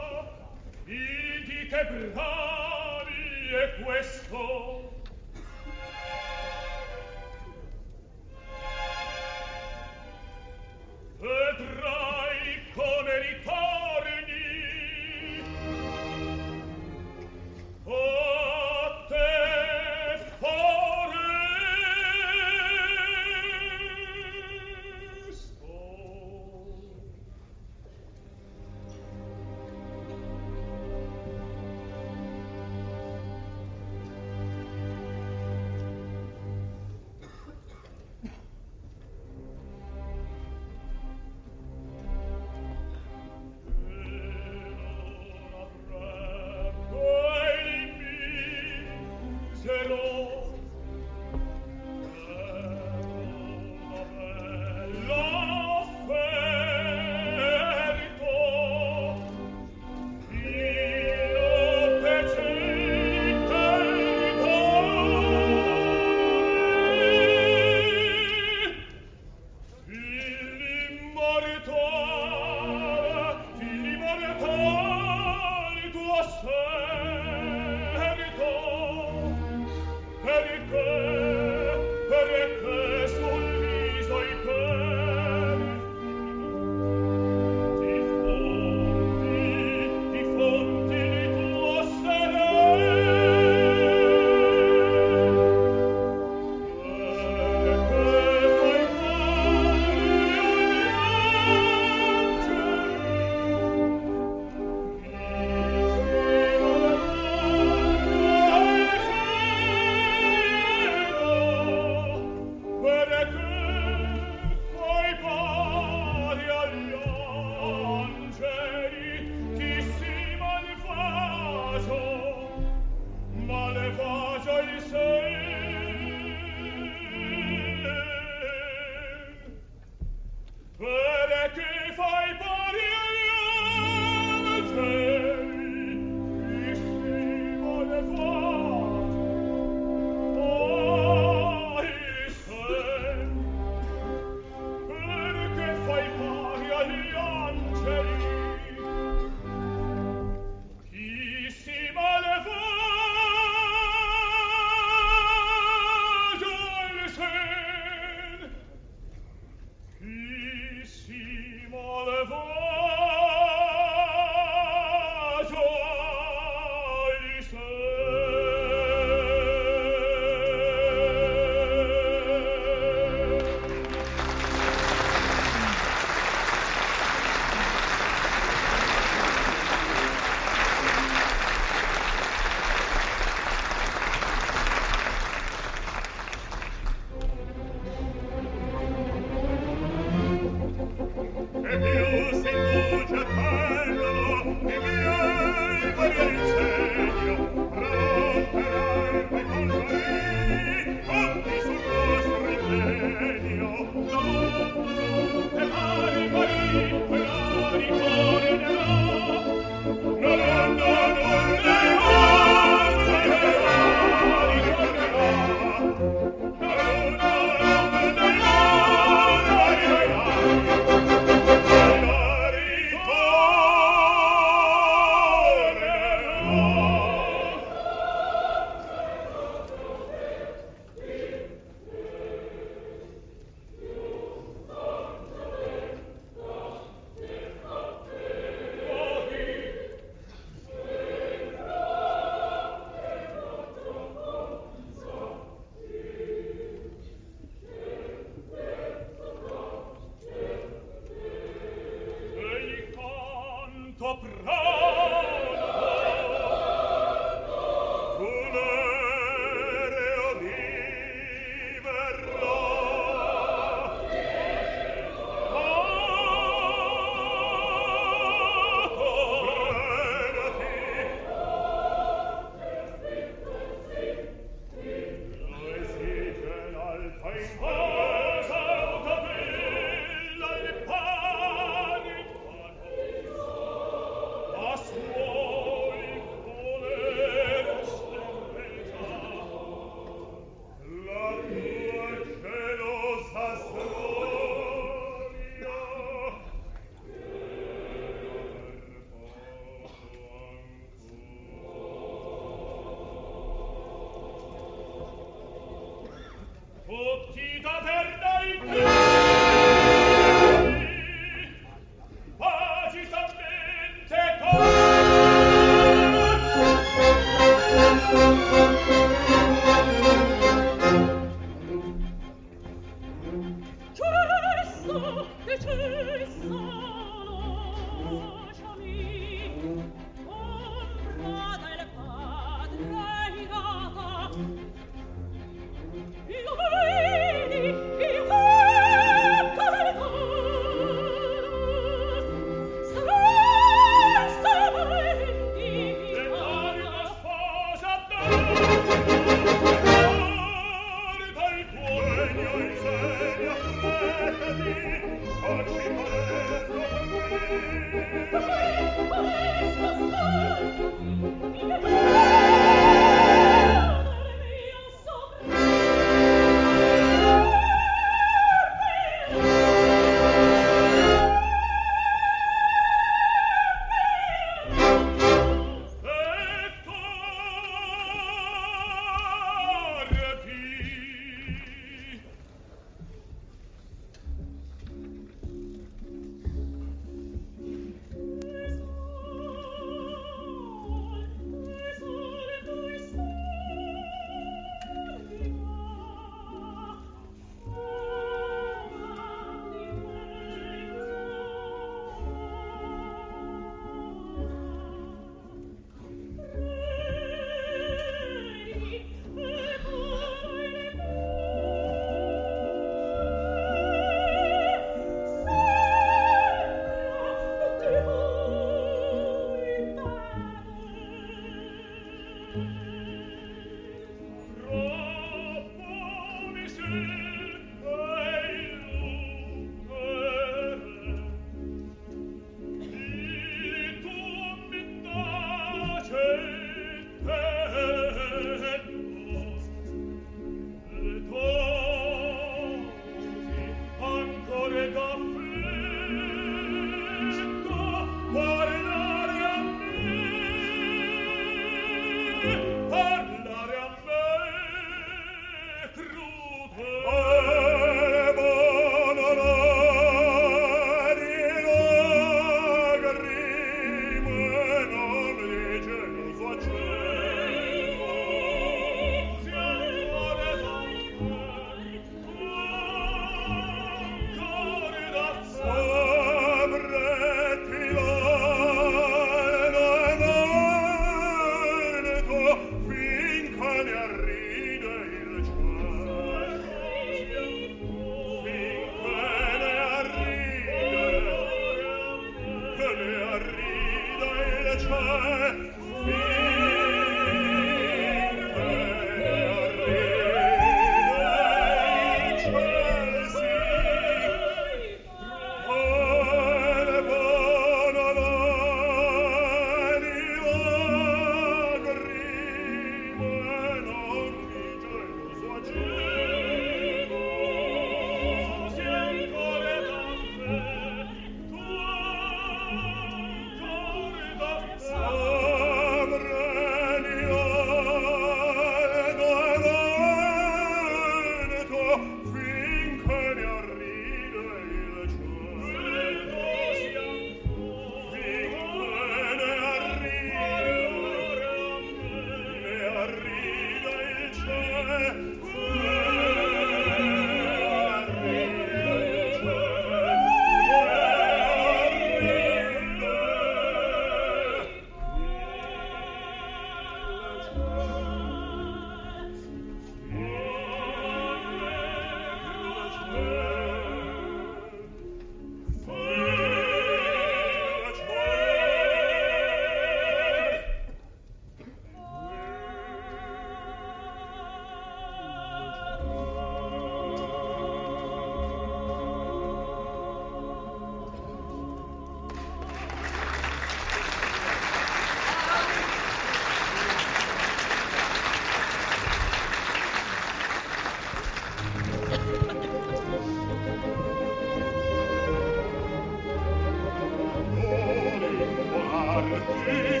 Perché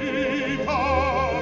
dir vita